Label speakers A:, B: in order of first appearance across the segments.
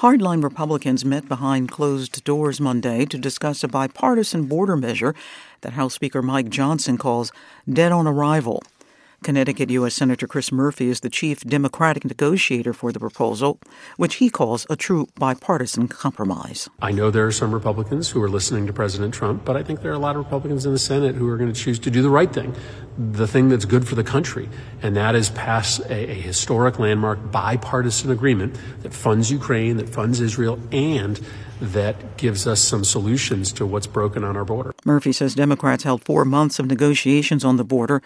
A: Hardline Republicans met behind closed doors Monday to discuss a bipartisan border measure that House Speaker Mike Johnson calls dead on arrival. Connecticut U.S. Senator Chris Murphy is the chief Democratic negotiator for the proposal, which he calls a true bipartisan compromise.
B: I know there are some Republicans who are listening to President Trump, but I think there are a lot of Republicans in the Senate who are going to choose to do the right thing, the thing that's good for the country, and that is pass a, a historic landmark bipartisan agreement that funds Ukraine, that funds Israel, and that gives us some solutions to what's broken on our border.
A: Murphy says Democrats held four months of negotiations on the border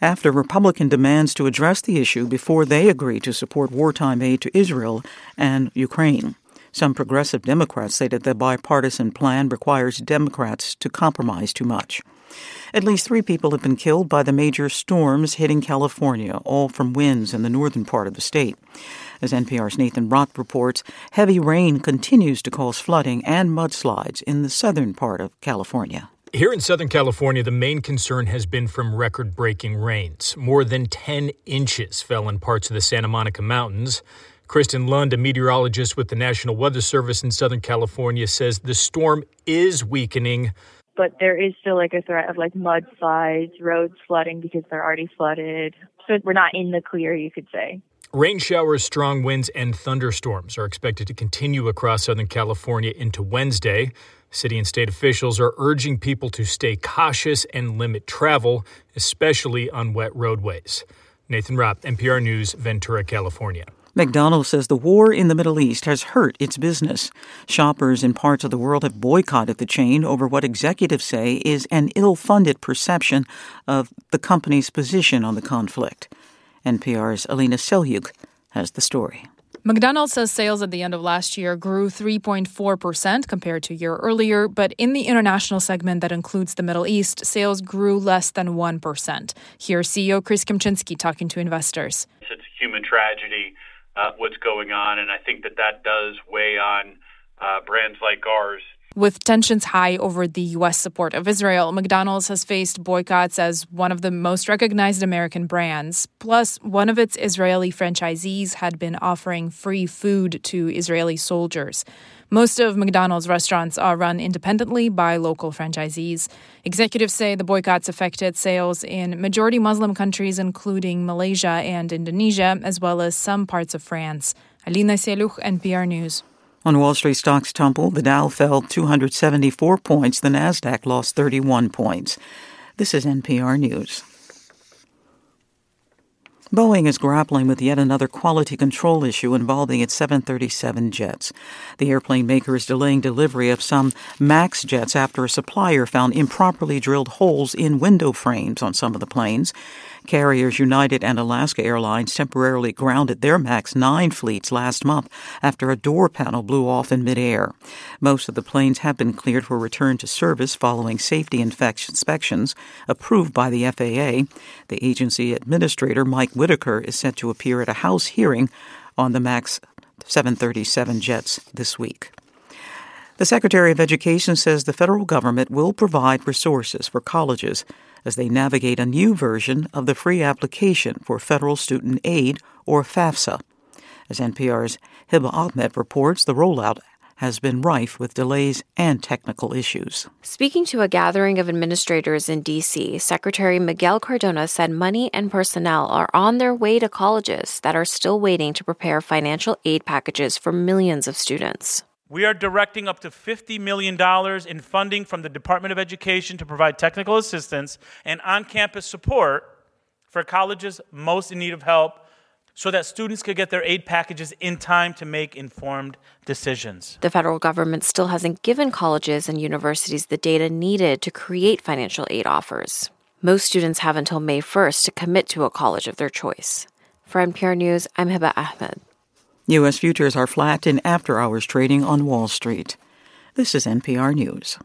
A: after Republican demands to address the issue before they agreed to support wartime aid to Israel and Ukraine. Some progressive Democrats say that the bipartisan plan requires Democrats to compromise too much. At least three people have been killed by the major storms hitting California, all from winds in the northern part of the state. As NPR's Nathan Rott reports, heavy rain continues to cause flooding and mudslides in the southern part of California.
C: Here in Southern California, the main concern has been from record breaking rains. More than 10 inches fell in parts of the Santa Monica Mountains. Kristen Lund, a meteorologist with the National Weather Service in Southern California, says the storm is weakening.
D: But there is still like a threat of like mudslides, roads flooding because they're already flooded. So we're not in the clear, you could say.
C: Rain showers, strong winds, and thunderstorms are expected to continue across Southern California into Wednesday. City and state officials are urging people to stay cautious and limit travel, especially on wet roadways. Nathan Rott, NPR News, Ventura, California.
A: McDonald's says the war in the Middle East has hurt its business. Shoppers in parts of the world have boycotted the chain over what executives say is an ill funded perception of the company's position on the conflict. NPR's Alina Selyukh has the story.
E: McDonald's says sales at the end of last year grew 3.4% compared to a year earlier, but in the international segment that includes the Middle East, sales grew less than 1%. Here's CEO Chris Kempczinski talking to investors.
F: It's a human tragedy, what's going on, and I think that that does weigh on uh, brands like ours
E: with tensions high over the U.S. support of Israel, McDonald's has faced boycotts as one of the most recognized American brands. Plus, one of its Israeli franchisees had been offering free food to Israeli soldiers. Most of McDonald's restaurants are run independently by local franchisees. Executives say the boycotts affected sales in majority Muslim countries, including Malaysia and Indonesia, as well as some parts of France. Alina Selyukh, NPR News.
A: On Wall Street, stocks tumbled. The Dow fell 274 points. The Nasdaq lost 31 points. This is NPR News. Boeing is grappling with yet another quality control issue involving its 737 jets. The airplane maker is delaying delivery of some MAX jets after a supplier found improperly drilled holes in window frames on some of the planes. Carriers United and Alaska Airlines temporarily grounded their MAX 9 fleets last month after a door panel blew off in midair. Most of the planes have been cleared for return to service following safety inspections approved by the FAA. The agency administrator, Mike Whitaker, is set to appear at a House hearing on the MAX 737 jets this week. The Secretary of Education says the federal government will provide resources for colleges as they navigate a new version of the free application for federal student aid, or FAFSA. As NPR's Hiba Ahmed reports, the rollout has been rife with delays and technical issues.
G: Speaking to a gathering of administrators in D.C., Secretary Miguel Cardona said money and personnel are on their way to colleges that are still waiting to prepare financial aid packages for millions of students.
H: We are directing up to $50 million in funding from the Department of Education to provide technical assistance and on campus support for colleges most in need of help so that students could get their aid packages in time to make informed decisions.
G: The federal government still hasn't given colleges and universities the data needed to create financial aid offers. Most students have until May 1st to commit to a college of their choice. For NPR News, I'm Hiba Ahmed.
A: U.S. futures are flat in after hours trading on Wall Street. This is NPR News.